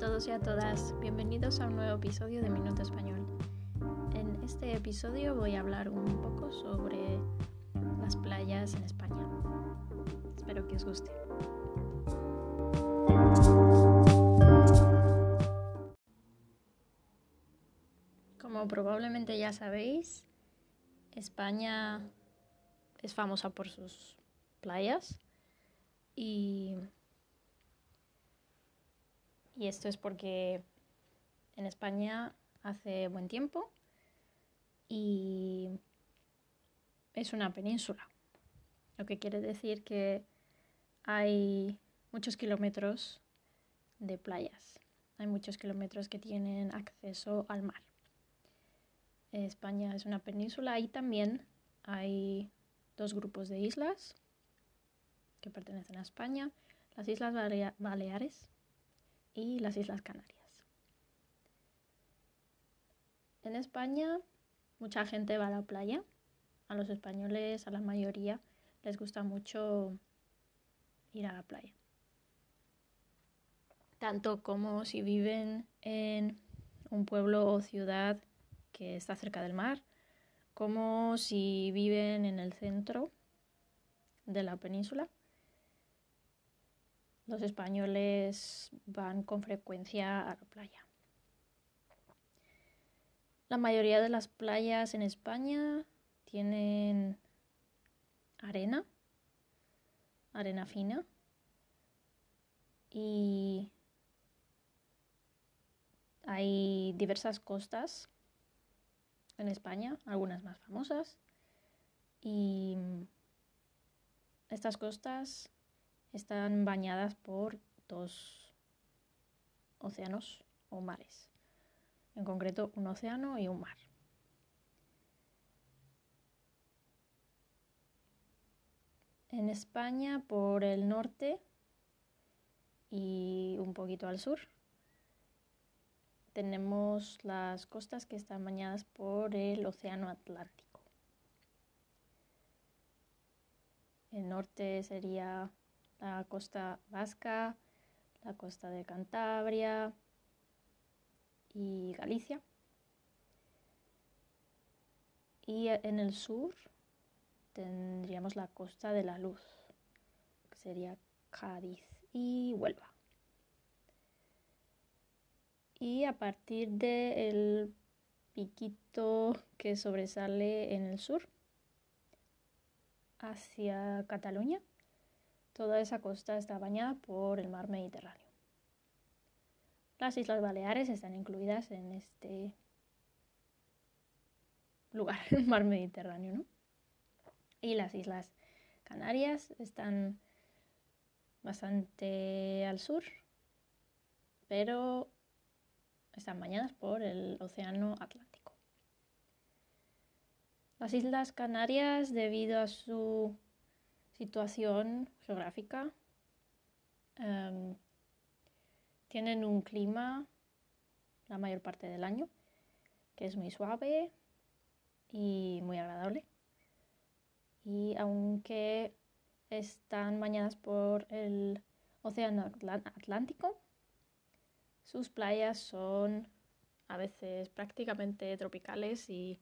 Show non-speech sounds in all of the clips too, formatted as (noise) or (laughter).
todos y a todas, bienvenidos a un nuevo episodio de Minuto Español. En este episodio voy a hablar un poco sobre las playas en España. Espero que os guste. Como probablemente ya sabéis, España es famosa por sus playas y y esto es porque en España hace buen tiempo y es una península, lo que quiere decir que hay muchos kilómetros de playas, hay muchos kilómetros que tienen acceso al mar. España es una península y también hay dos grupos de islas que pertenecen a España, las Islas Baleares y las Islas Canarias. En España mucha gente va a la playa. A los españoles, a la mayoría, les gusta mucho ir a la playa. Tanto como si viven en un pueblo o ciudad que está cerca del mar, como si viven en el centro de la península los españoles van con frecuencia a la playa. La mayoría de las playas en España tienen arena, arena fina y hay diversas costas en España, algunas más famosas y estas costas están bañadas por dos océanos o mares, en concreto un océano y un mar. En España, por el norte y un poquito al sur, tenemos las costas que están bañadas por el Océano Atlántico. El norte sería la costa vasca, la costa de Cantabria y Galicia. Y en el sur tendríamos la costa de la luz, que sería Cádiz y Huelva. Y a partir del piquito que sobresale en el sur, hacia Cataluña, Toda esa costa está bañada por el mar Mediterráneo. Las Islas Baleares están incluidas en este lugar, (laughs) el mar Mediterráneo, ¿no? Y las Islas Canarias están bastante al sur, pero están bañadas por el Océano Atlántico. Las Islas Canarias, debido a su situación geográfica. Em, tienen un clima la mayor parte del año que es muy suave y muy agradable. Y aunque están bañadas por el Océano Atlántico, sus playas son a veces prácticamente tropicales y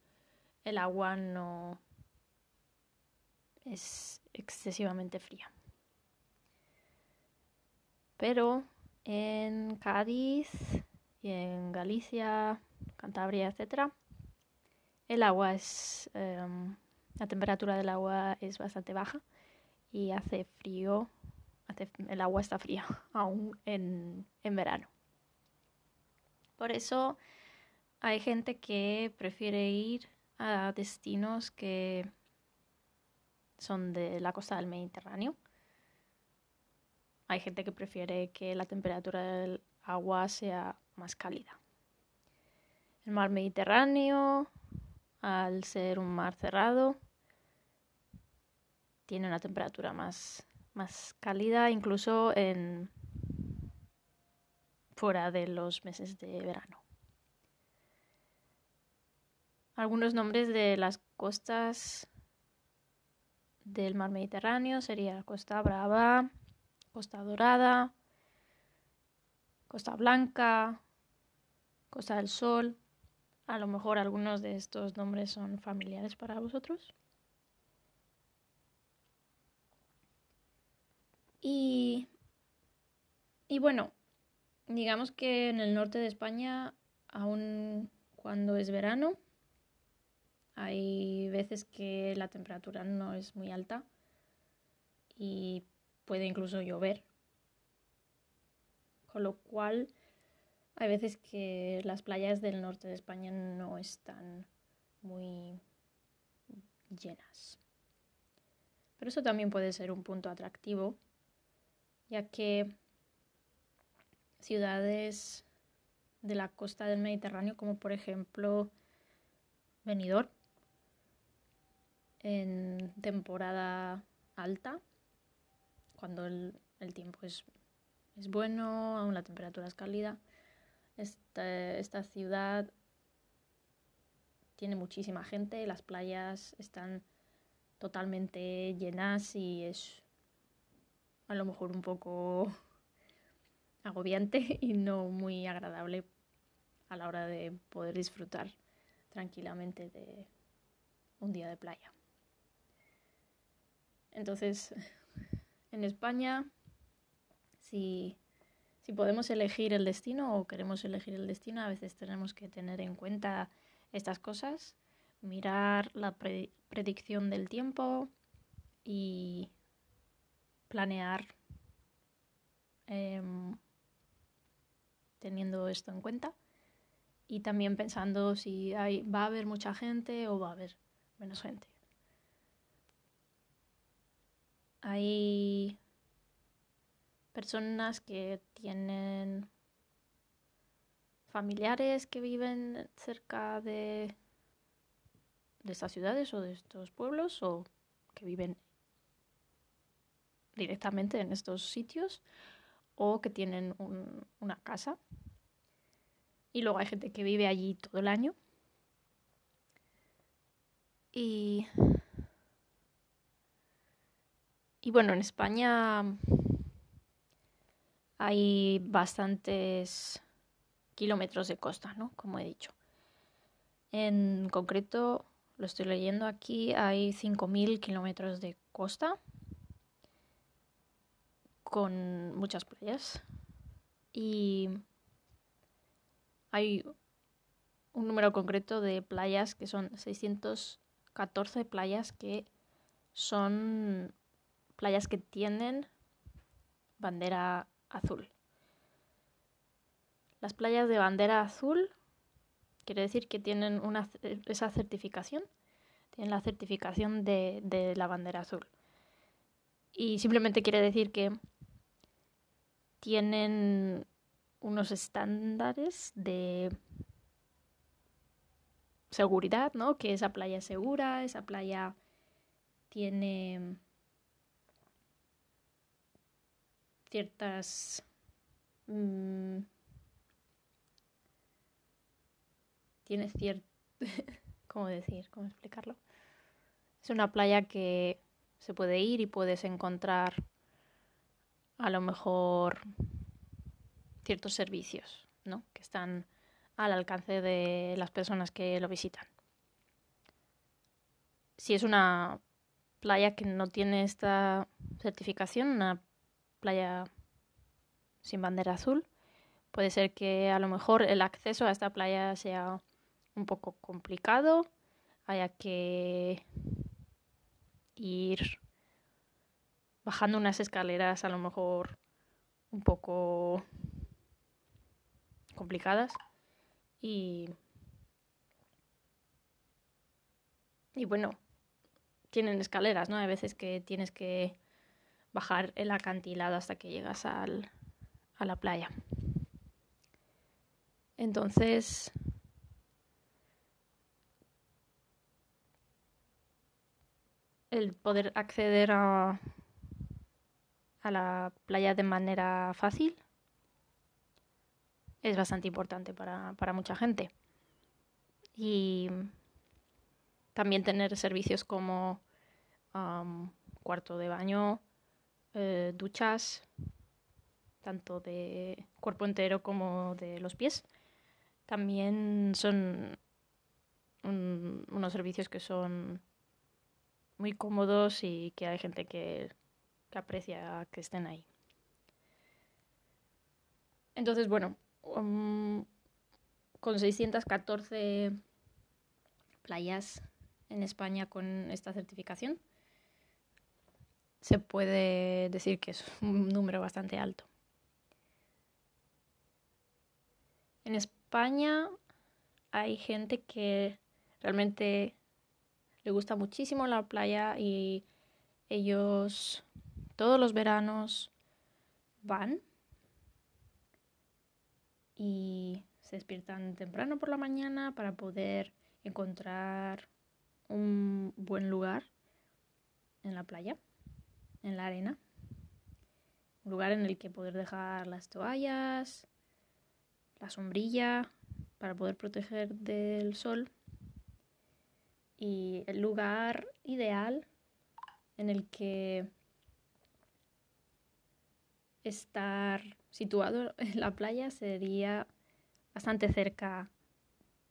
el agua no es excesivamente fría. Pero en Cádiz y en Galicia, Cantabria, etc., el agua es. Em, la temperatura del agua es bastante baja y hace frío. el agua está fría (laughs) aún en, en verano. Por eso hay gente que prefiere ir a destinos que son de la costa del Mediterráneo. Hay gente que prefiere que la temperatura del agua sea más cálida. El mar Mediterráneo, al ser un mar cerrado, tiene una temperatura más, más cálida, incluso en fuera de los meses de verano. Algunos nombres de las costas del mar Mediterráneo sería Costa Brava, Costa Dorada, Costa Blanca, Costa del Sol. A lo mejor algunos de estos nombres son familiares para vosotros. Y, y bueno, digamos que en el norte de España, aun cuando es verano, hay veces que la temperatura no es muy alta y puede incluso llover. Con lo cual hay veces que las playas del norte de España no están muy llenas. Pero eso también puede ser un punto atractivo, ya que ciudades de la costa del Mediterráneo, como por ejemplo Benidorm, en temporada alta, cuando el, tiempo es, es, bueno, aún la temperatura es cálida. Esta, esta ciudad tiene muchísima gente, las playas están totalmente llenas y es a lo mejor un poco (laughs) agobiante (laughs) y no muy agradable a la hora de poder disfrutar tranquilamente de un día de playa. Entonces, en España, si, podemos elegir el destino o queremos elegir el destino, a veces tenemos que tener en cuenta estas cosas, mirar la predicción del tiempo y planear em, teniendo esto en cuenta y también pensando si va a haber mucha gente o va a haber menos gente. Hay personas que tienen familiares que viven cerca de, de estas ciudades o de estos pueblos o que viven directamente en estos sitios o que tienen una casa. Y luego hay gente que vive allí todo el año. Y y bueno, en España hay bastantes kilómetros de costa, ¿no? Como he dicho. En concreto, lo estoy leyendo aquí, hay 5.000 kilómetros de costa con muchas playas y hay un número concreto de playas que son 614 playas que son playas que tienen bandera azul. Las playas de bandera azul quiere decir que tienen una, esa certificación, tienen la certificación de, de la bandera azul. Y simplemente quiere decir que tienen unos estándares de seguridad, ¿no? Que esa playa es segura, esa playa tiene ciertas mm, tiene cierto (laughs) cómo decir cómo explicarlo es una playa que se puede ir y puedes encontrar a lo mejor ciertos servicios ¿no? que están al alcance de las personas que lo visitan. Si es una playa que no tiene esta certificación una playa sin bandera azul. Puede ser que a lo mejor el acceso a esta playa sea un poco complicado, haya que ir bajando unas escaleras a lo mejor un poco complicadas y y bueno tienen escaleras no hay veces que tienes que bajar el acantilado hasta que llegas al, a la playa. Entonces, el poder acceder a, a la playa de manera fácil es bastante importante para, para mucha gente. Y también tener servicios como cuarto de baño, eh, duchas, tanto de cuerpo entero como de los pies. También son unos servicios que son muy cómodos y que hay gente que, que aprecia que estén ahí. Entonces, bueno, um, con 614 playas en España con esta certificación, se puede decir que es un número bastante alto. En España hay gente que realmente le gusta muchísimo la playa y ellos todos los veranos van y se despiertan temprano por la mañana para poder encontrar un buen lugar en la playa, en la arena. Un lugar en el que poder dejar las toallas, la sombrilla para poder proteger del sol. Y el lugar ideal en el que estar situado (laughs) en la playa sería bastante cerca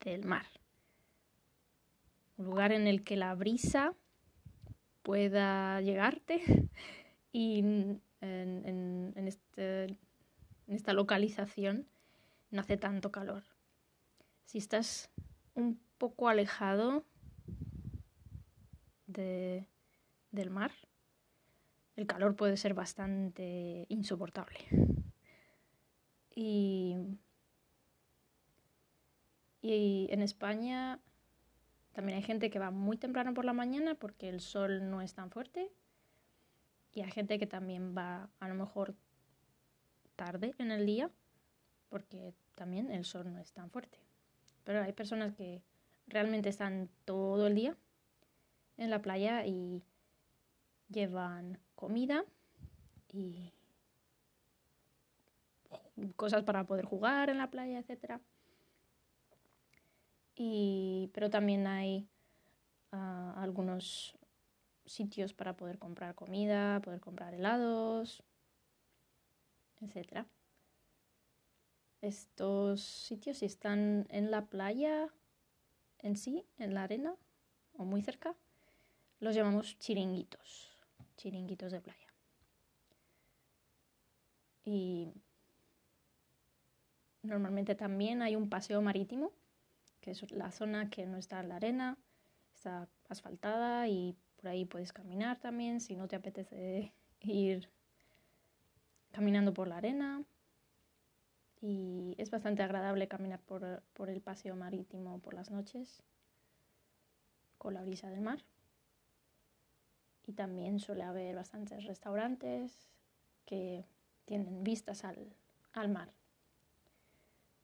del mar. Un lugar en el que la brisa pueda llegarte (laughs) y en, este, en esta localización no hace tanto calor. Si estás un poco alejado de, del mar, el calor puede ser bastante insoportable. Y en España también hay gente que va muy temprano por la mañana porque el sol no es tan fuerte. Y hay gente que también va a lo mejor tarde en el día porque también el sol no es tan fuerte. Pero hay personas que realmente están todo el día en la playa y llevan comida y cosas para poder jugar en la playa, etc. Pero también hay uh, algunos sitios para poder comprar comida, poder comprar helados, etc. Estos sitios, si están en la playa en sí, en la arena o muy cerca, los llamamos chiringuitos, chiringuitos de playa. Y normalmente también hay un paseo marítimo, que es la zona que no está en la arena, está asfaltada y por ahí puedes caminar también si no te apetece (laughs) ir caminando por la arena y es bastante agradable caminar por, por el paseo marítimo por las noches con la brisa del mar. Y también suele haber bastantes restaurantes que tienen vistas al, al mar.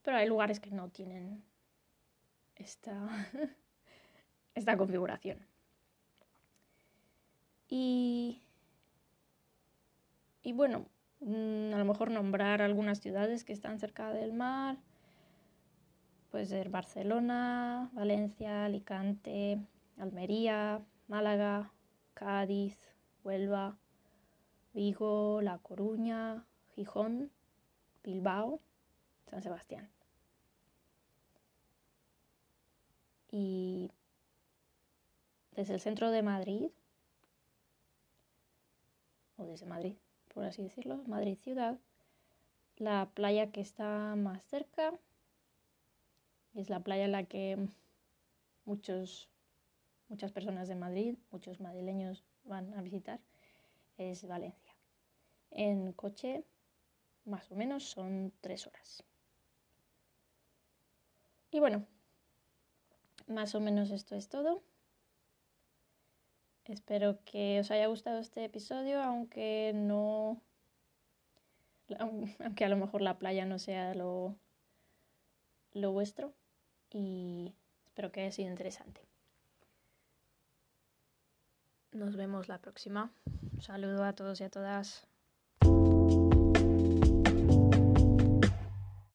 Pero hay lugares que no tienen esta, (laughs) esta configuración. Y, y bueno, Mm, a lo mejor nombrar algunas ciudades que están cerca del mar. Puede ser Barcelona, Valencia, Alicante, Almería, Málaga, Cádiz, Huelva, Vigo, La Coruña, Gijón, Bilbao, San Sebastián. Y desde el centro de Madrid, o desde Madrid, por así decirlo, Madrid ciudad. La playa que está más cerca es la playa en la que muchos, muchas personas de Madrid, muchos madrileños van a visitar, es Valencia. En coche, más o menos, son tres horas. Y bueno, más o menos esto es todo. Espero que os haya gustado este episodio, aunque no. (laughs) Aunque a lo mejor la playa no sea lo, lo vuestro. Y espero que haya sido interesante. Nos vemos la próxima. Un saludo a todos y a todas.